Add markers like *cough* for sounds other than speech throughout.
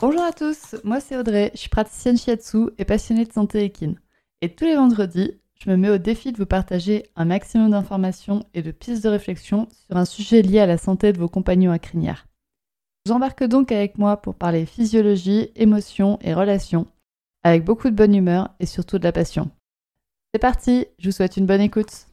Bonjour à tous, moi c'est Audrey, je suis praticienne shiatsu et passionnée de santé équine. Et tous les vendredis, je me mets au défi de vous partager un maximum d'informations et de pistes de réflexion sur un sujet lié à la santé de vos compagnons à crinière. J'embarque donc avec moi pour parler physiologie, émotions et relations, avec beaucoup de bonne humeur et surtout de la passion. C'est parti, je vous souhaite une bonne écoute.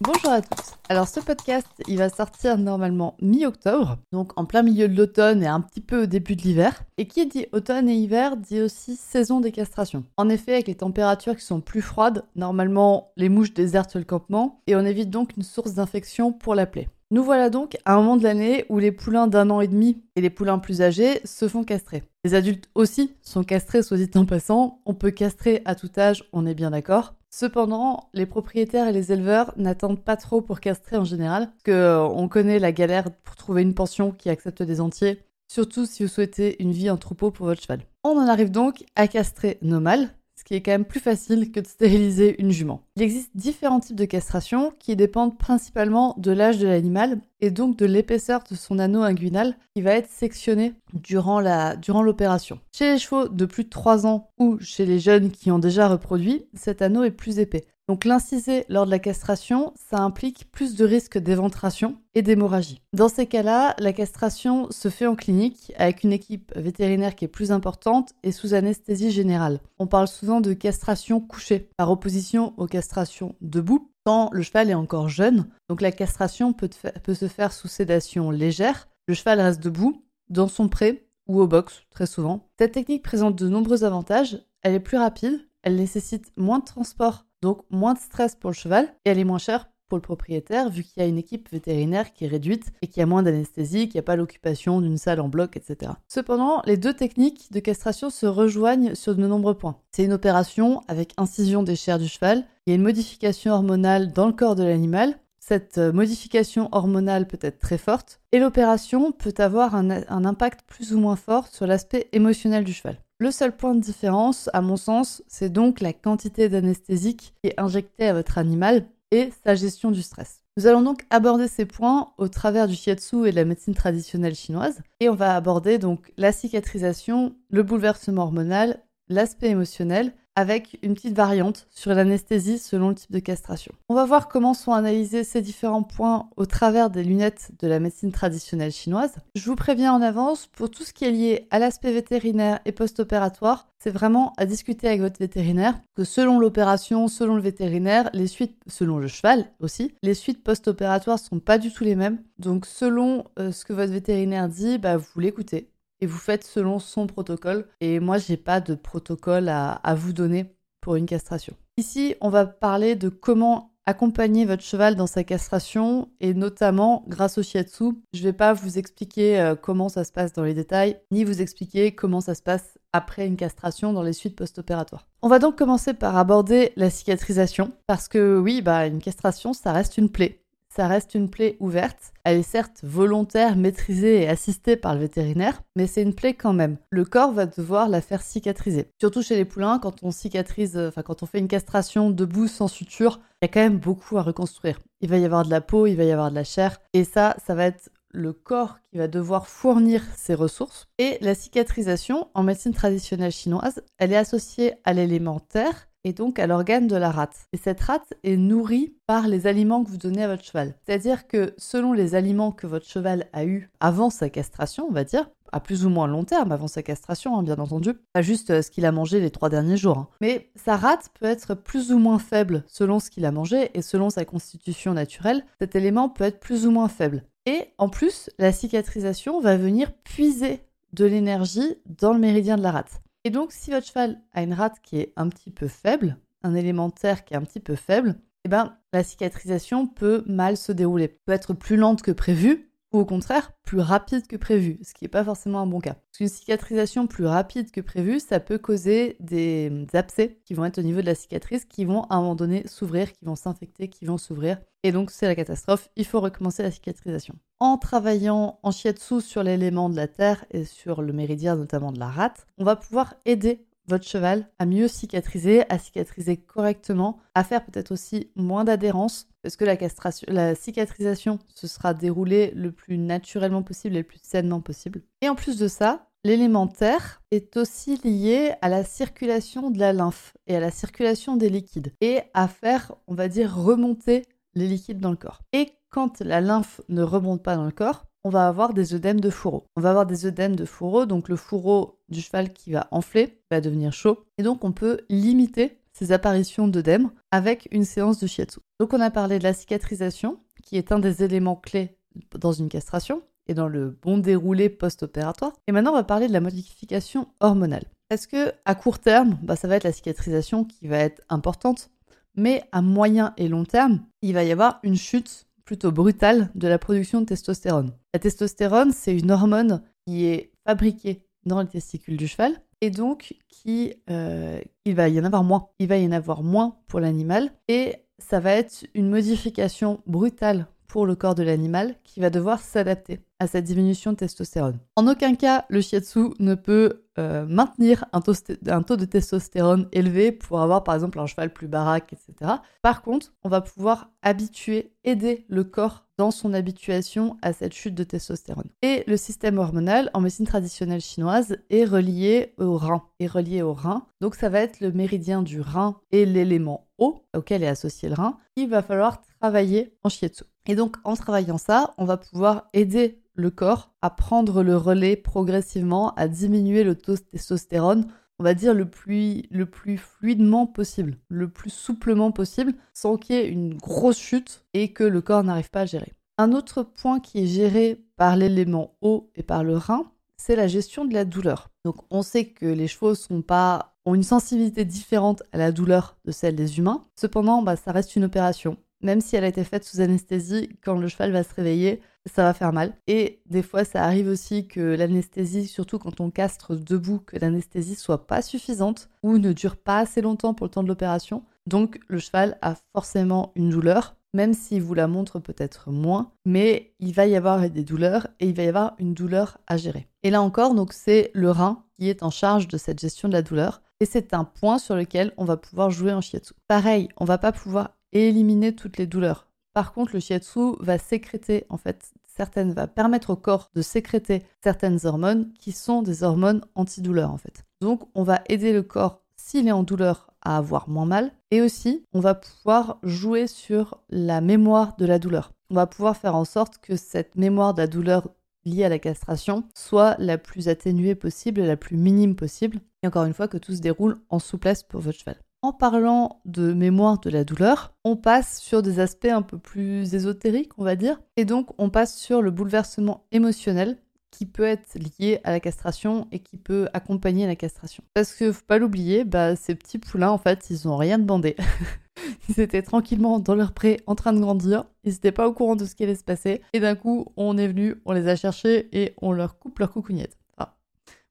Bonjour à tous. Alors ce podcast, il va sortir normalement mi-octobre, donc en plein milieu de l'automne et un petit peu au début de l'hiver. Et qui dit automne et hiver dit aussi saison des castrations. En effet, avec les températures qui sont plus froides, normalement les mouches désertent le campement et on évite donc une source d'infection pour la plaie. Nous voilà donc à un moment de l'année où les poulains d'un an et demi et les poulains plus âgés se font castrer. Les adultes aussi sont castrés, soit dit en passant. On peut castrer à tout âge, on est bien d'accord. Cependant, les propriétaires et les éleveurs n'attendent pas trop pour castrer en général, parce qu'on euh, connaît la galère pour trouver une pension qui accepte des entiers, surtout si vous souhaitez une vie en troupeau pour votre cheval. On en arrive donc à castrer nos mâles, ce qui est quand même plus facile que de stériliser une jument. Il existe différents types de castration qui dépendent principalement de l'âge de l'animal et donc de l'épaisseur de son anneau inguinal qui va être sectionné durant l'opération. Chez les chevaux de plus de 3 ans ou chez les jeunes qui ont déjà reproduit, cet anneau est plus épais. Donc l'inciser lors de la castration, ça implique plus de risques d'éventration et d'hémorragie. Dans ces cas-là, la castration se fait en clinique avec une équipe vétérinaire qui est plus importante et sous anesthésie générale. On parle souvent de castration couchée par opposition aux castrations debout quand le cheval est encore jeune. Donc la castration peut, peut se faire sous sédation légère. Le cheval reste debout dans son pré ou au box très souvent. Cette technique présente de nombreux avantages. Elle est plus rapide, elle nécessite moins de transport donc moins de stress pour le cheval et elle est moins chère pour le propriétaire vu qu'il y a une équipe vétérinaire qui est réduite et qui a moins d'anesthésie, qui a pas l'occupation d'une salle en bloc, etc. Cependant, les deux techniques de castration se rejoignent sur de nombreux points. C'est une opération avec incision des chairs du cheval, il y a une modification hormonale dans le corps de l'animal, cette euh, modification hormonale peut être très forte et l'opération peut avoir un, impact plus ou moins fort sur l'aspect émotionnel du cheval. Le seul point de différence, à mon sens, c'est donc la quantité d'anesthésique qui est injectée à votre animal et sa gestion du stress. Nous allons donc aborder ces points au travers du shiatsu et de la médecine traditionnelle chinoise et on va aborder donc la cicatrisation, le bouleversement hormonal, l'aspect émotionnel avec une petite variante sur l'anesthésie selon le type de castration. On va voir comment sont analysés ces différents points au travers des lunettes de la médecine traditionnelle chinoise. Je vous préviens en avance, pour tout ce qui est lié à l'aspect vétérinaire et post-opératoire, c'est vraiment à discuter avec votre vétérinaire, que selon l'opération, selon le vétérinaire, les suites, selon le cheval aussi, les suites post-opératoires sont pas du tout les mêmes. Donc selon euh, ce que votre vétérinaire dit, bah, vous l'écoutez et vous faites selon son protocole. Et moi, j'ai pas de protocole à, vous donner pour une castration. Ici, on va parler de comment accompagner votre cheval dans sa castration et notamment grâce au shiatsu. Je vais pas vous expliquer euh, comment ça se passe dans les détails, ni vous expliquer comment ça se passe après une castration dans les suites post-opératoires. On va donc commencer par aborder la cicatrisation parce que oui, bah une castration, ça reste une plaie ça reste une plaie ouverte. Elle est certes volontaire, maîtrisée et assistée par le vétérinaire, mais c'est une plaie quand même. Le corps va devoir la faire cicatriser. Surtout chez les poulains, quand on cicatrise, enfin quand on fait une castration debout sans suture, il y a quand même beaucoup à reconstruire. Il va y avoir de la peau, il va y avoir de la chair, et ça, ça va être le corps qui va devoir fournir ses ressources. Et la cicatrisation, en médecine traditionnelle chinoise, elle est associée à l'élément terre et donc à l'organe de la rate. Et cette rate est nourrie par les aliments que vous donnez à votre cheval. C'est-à-dire que selon les aliments que votre cheval a eu avant sa castration, on va dire, à plus ou moins long terme avant sa castration, hein, bien entendu, pas juste euh, ce qu'il a mangé les trois derniers jours. Hein. Mais sa rate peut être plus ou moins faible selon ce qu'il a mangé et selon sa constitution naturelle. Cet élément peut être plus ou moins faible. Et en plus, la cicatrisation va venir puiser de l'énergie dans le méridien de la rate. Et donc, si votre cheval a une rate qui est un petit peu faible, un élémentaire qui est un petit peu faible, eh ben, la cicatrisation peut mal se dérouler. Peut être plus lente que prévu, ou au contraire plus rapide que prévu, ce qui n'est pas forcément un bon cas. Parce qu'une cicatrisation plus rapide que prévu, ça peut causer des abcès qui vont être au niveau de la cicatrice, qui vont à un moment donné s'ouvrir, qui vont s'infecter, qui vont s'ouvrir. Et donc c'est la catastrophe, il faut recommencer la cicatrisation. En travaillant en shiatsu sur l'élément de la terre et sur le méridien notamment de la rate, on va pouvoir aider votre cheval à mieux cicatriser, à cicatriser correctement, à faire peut-être aussi moins d'adhérence, parce que la, la cicatrisation se sera déroulée le plus naturellement possible et le plus sainement possible. Et en plus de ça, l'élément terre est aussi lié à la circulation de la lymphe et à la circulation des liquides, et à faire, on va dire, remonter les liquides dans le corps. Et quand la lymphe ne remonte pas dans le corps, on va avoir des œdèmes de fourreau. On va avoir des œdèmes de fourreau, donc le fourreau du cheval qui va enfler, va devenir chaud, et donc on peut limiter ces apparitions d'œdèmes avec une séance de shiatsu. Donc on a parlé de la cicatrisation, qui est un des éléments clés dans une castration et dans le bon déroulé post-opératoire. Et maintenant on va parler de la modification hormonale. Parce que à court terme, bah, ça va être la cicatrisation qui va être importante, mais à moyen et long terme, il va y avoir une chute plutôt brutale de la production de testostérone. La testostérone, c'est une hormone qui est fabriquée dans les testicules du cheval et donc qui, euh, il va y en avoir moins. Il va y en avoir moins pour l'animal et ça va être une modification brutale pour le corps de l'animal qui va devoir s'adapter à cette diminution de testostérone. En aucun cas, le shiatsu ne peut euh, maintenir un, taux de testostérone élevé pour avoir par exemple un cheval plus baraque, etc. Par contre, on va pouvoir habituer, aider le corps dans son habituation à cette chute de testostérone. Et le système hormonal en médecine traditionnelle chinoise est relié au rein. Est relié au rein. Donc ça va être le méridien du rein et l'élément eau auquel est associé le rein. Il va falloir travailler en shiatsu. Et donc en travaillant ça, on va pouvoir aider le corps à prendre le relais progressivement, à diminuer le taux de testostérone, on va dire le plus, fluidement possible, le plus souplement possible, sans qu'il y ait une grosse chute et que le corps n'arrive pas à gérer. Un autre point qui est géré par l'élément eau et par le rein, c'est la gestion de la douleur. Donc on sait que les chevaux sont pas, ont une sensibilité différente à la douleur de celle des humains. Cependant, bah, ça reste une opération même si elle a été faite sous anesthésie, quand le cheval va se réveiller, ça va faire mal. Et des fois, ça arrive aussi que l'anesthésie, surtout quand on castre debout, que l'anesthésie soit pas suffisante ou ne dure pas assez longtemps pour le temps de l'opération. Donc, le cheval a forcément une douleur, même s'il vous la montre peut-être moins, mais il va y avoir des douleurs et il va y avoir une douleur à gérer. Et là encore, donc c'est le rein qui est en charge de cette gestion de la douleur. Et c'est un point sur lequel on va pouvoir jouer en shiatsu. Pareil, on va pas pouvoir et éliminer toutes les douleurs. Par contre, le shiatsu va sécréter, en fait, certaines, va permettre au corps de sécréter certaines hormones qui sont des hormones antidouleurs, en fait. Donc, on va aider le corps, s'il est en douleur, à avoir moins mal. Et aussi, on va pouvoir jouer sur la mémoire de la douleur. On va pouvoir faire en sorte que cette mémoire de la douleur liée à la castration soit la plus atténuée possible et la plus minime possible. Et encore une fois, que tout se déroule en souplesse pour votre cheval. En parlant de mémoire de la douleur, on passe sur des aspects un peu plus ésotériques, on va dire, et donc on passe sur le bouleversement émotionnel qui peut être lié à la castration et qui peut accompagner la castration. Parce que faut pas l'oublier, bah, ces petits poulains, en fait, ils ont rien demandé. *laughs* ils étaient tranquillement dans leur pré en train de grandir, ils n'étaient pas au courant de ce qui allait se passer, et d'un coup, on est venu, on les a cherchés et on leur coupe leur coucougnette.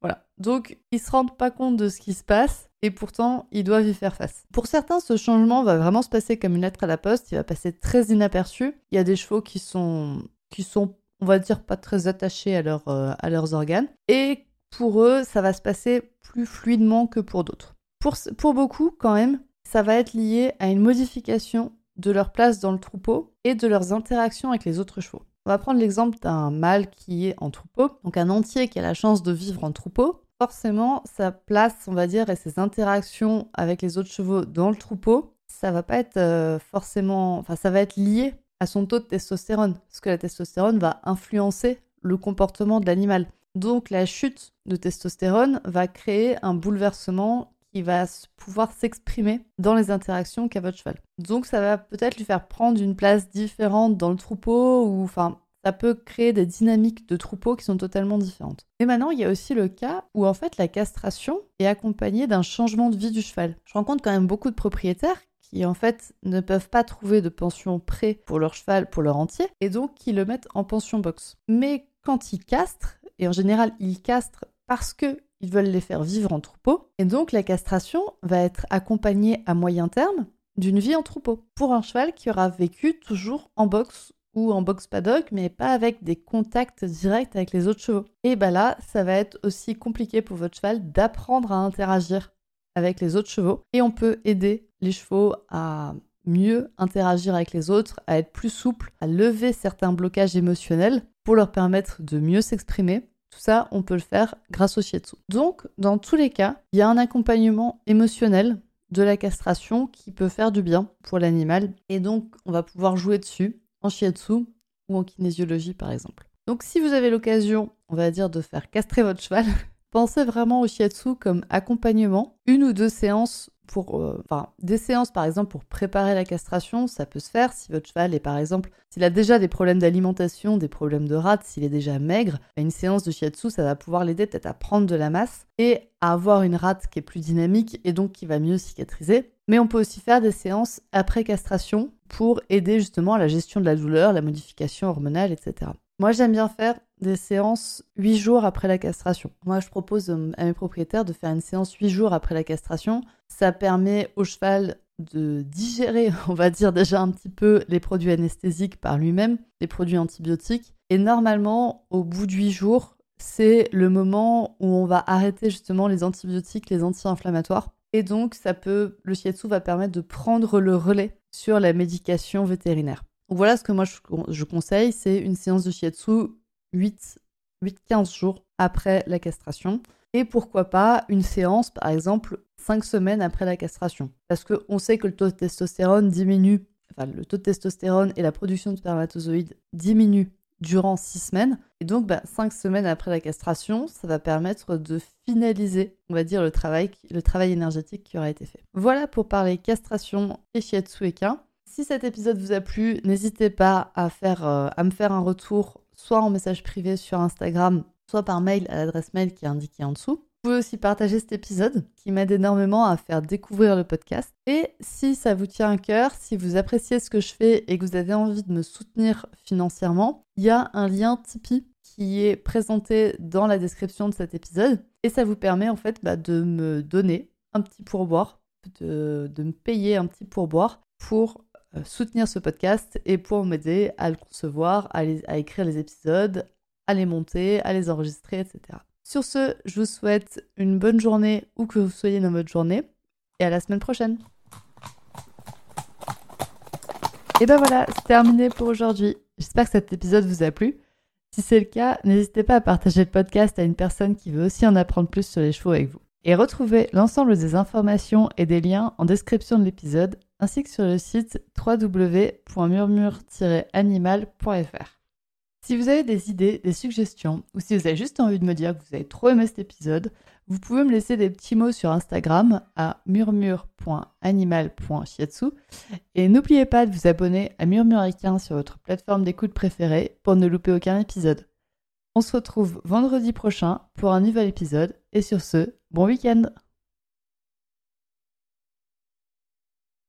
Voilà. Donc, ils se rendent pas compte de ce qui se passe et pourtant, ils doivent y faire face. Pour certains, ce changement va vraiment se passer comme une lettre à la poste, il va passer très inaperçu. Il y a des chevaux qui sont, qui sont on va dire, pas très attachés à, leur, euh, à leurs organes. Et pour eux, ça va se passer plus fluidement que pour d'autres. Pour, pour beaucoup, quand même, ça va être lié à une modification de leur place dans le troupeau et de leurs interactions avec les autres chevaux. On va prendre l'exemple d'un mâle qui est en troupeau, donc un entier qui a la chance de vivre en troupeau. Forcément, sa place, on va dire, et ses interactions avec les autres chevaux dans le troupeau, ça va pas être euh, forcément, enfin, ça va être lié à son taux de testostérone, parce que la testostérone va influencer le comportement de l'animal. Donc la chute de testostérone va créer un bouleversement qui va pouvoir s'exprimer dans les interactions qu'a votre cheval. Donc ça va peut-être lui faire prendre une place différente dans le troupeau ou enfin ça peut créer des dynamiques de troupeau qui sont totalement différentes. Mais maintenant, il y a aussi le cas où en fait la castration est accompagnée d'un changement de vie du cheval. Je rencontre quand même beaucoup de propriétaires qui en fait ne peuvent pas trouver de pension prêt pour leur cheval, pour leur entier, et donc qui le mettent en pension box. Mais quand ils castrent, et en général ils castrent parce que ils veulent les faire vivre en troupeau. Et donc la castration va être accompagnée à moyen terme d'une vie en troupeau pour un cheval qui aura vécu toujours en boxe ou en box paddock, mais pas avec des contacts directs avec les autres chevaux. Et bah là, ça va être aussi compliqué pour votre cheval d'apprendre à interagir avec les autres chevaux et on peut aider les chevaux à mieux interagir avec les autres, à être plus souples, à lever certains blocages émotionnels pour leur permettre de mieux s'exprimer. Tout ça, on peut le faire grâce au shiatsu. Donc, dans tous les cas, il y a un accompagnement émotionnel de la castration qui peut faire du bien pour l'animal. Et donc, on va pouvoir jouer dessus en shiatsu ou en kinésiologie, par exemple. Donc, si vous avez l'occasion, on va dire, de faire castrer votre cheval, *laughs* pensez vraiment au shiatsu comme accompagnement. Une ou deux séances pour, euh, des séances par exemple pour préparer la castration, ça peut se faire si votre cheval est par exemple, s'il a déjà des problèmes d'alimentation, des problèmes de rate, s'il est déjà maigre, une séance de shiatsu, ça va pouvoir l'aider peut-être à prendre de la masse et à avoir une rate qui est plus dynamique et donc qui va mieux cicatriser. Mais on peut aussi faire des séances après castration pour aider justement à la gestion de la douleur, la modification hormonale, etc. Moi, j'aime bien faire des séances 8 jours après la castration. Moi, je propose euh, à mes propriétaires de faire une séance 8 jours après la castration. Ça permet au cheval de digérer, *laughs* on va dire déjà un petit peu les produits anesthésiques par lui-même, les produits antibiotiques. Et normalement, au bout de 8 jours, c'est le moment où on va arrêter justement les antibiotiques, les anti-inflammatoires. Et donc, ça peut, le shiatsu va permettre de prendre le relais sur la médication vétérinaire. Voilà ce que moi je, conseille, c'est une séance de shiatsu 8-15 jours après la castration. Et pourquoi pas une séance, par exemple, 5 semaines après la castration. Parce qu'on sait que le taux de testostérone diminue, enfin le taux de testostérone et la production de spermatozoïdes diminuent durant 6 semaines. Et donc, 5 bah, semaines après la castration, ça va permettre de finaliser, on va dire, le travail, le travail énergétique qui aura été fait. Voilà pour parler castration et shiatsu. Si cet épisode vous a plu, n'hésitez pas à, faire, euh, à me faire un retour, soit en message privé sur Instagram, soit par mail à l'adresse mail qui est indiquée en dessous. Vous pouvez aussi partager cet épisode qui m'aide énormément à faire découvrir le podcast. Et si ça vous tient à cœur, si vous appréciez ce que je fais et que vous avez envie de me soutenir financièrement, il y a un lien Tipeee qui est présenté dans la description de cet épisode. Et ça vous permet en fait bah, de me donner un petit pourboire, de, me payer un petit pourboire pour soutenir ce podcast et pour m'aider à le concevoir, à, écrire les épisodes, à les monter, à les enregistrer, etc. Sur ce, je vous souhaite une bonne journée où que vous soyez dans votre journée et à la semaine prochaine. Et ben voilà, c'est terminé pour aujourd'hui. J'espère que cet épisode vous a plu. Si c'est le cas, n'hésitez pas à partager le podcast à une personne qui veut aussi en apprendre plus sur les chevaux avec vous. Et retrouvez l'ensemble des informations et des liens en description de l'épisode ainsi que sur le site www.murmure-animal.fr. Si vous avez des idées, des suggestions, ou si vous avez juste envie de me dire que vous avez trop aimé cet épisode, vous pouvez me laisser des petits mots sur Instagram à murmure.animal.shiatsu et n'oubliez pas de vous abonner à Murmuricain sur votre plateforme d'écoute préférée pour ne louper aucun épisode. On se retrouve vendredi prochain pour un nouvel épisode et sur ce, bon week-end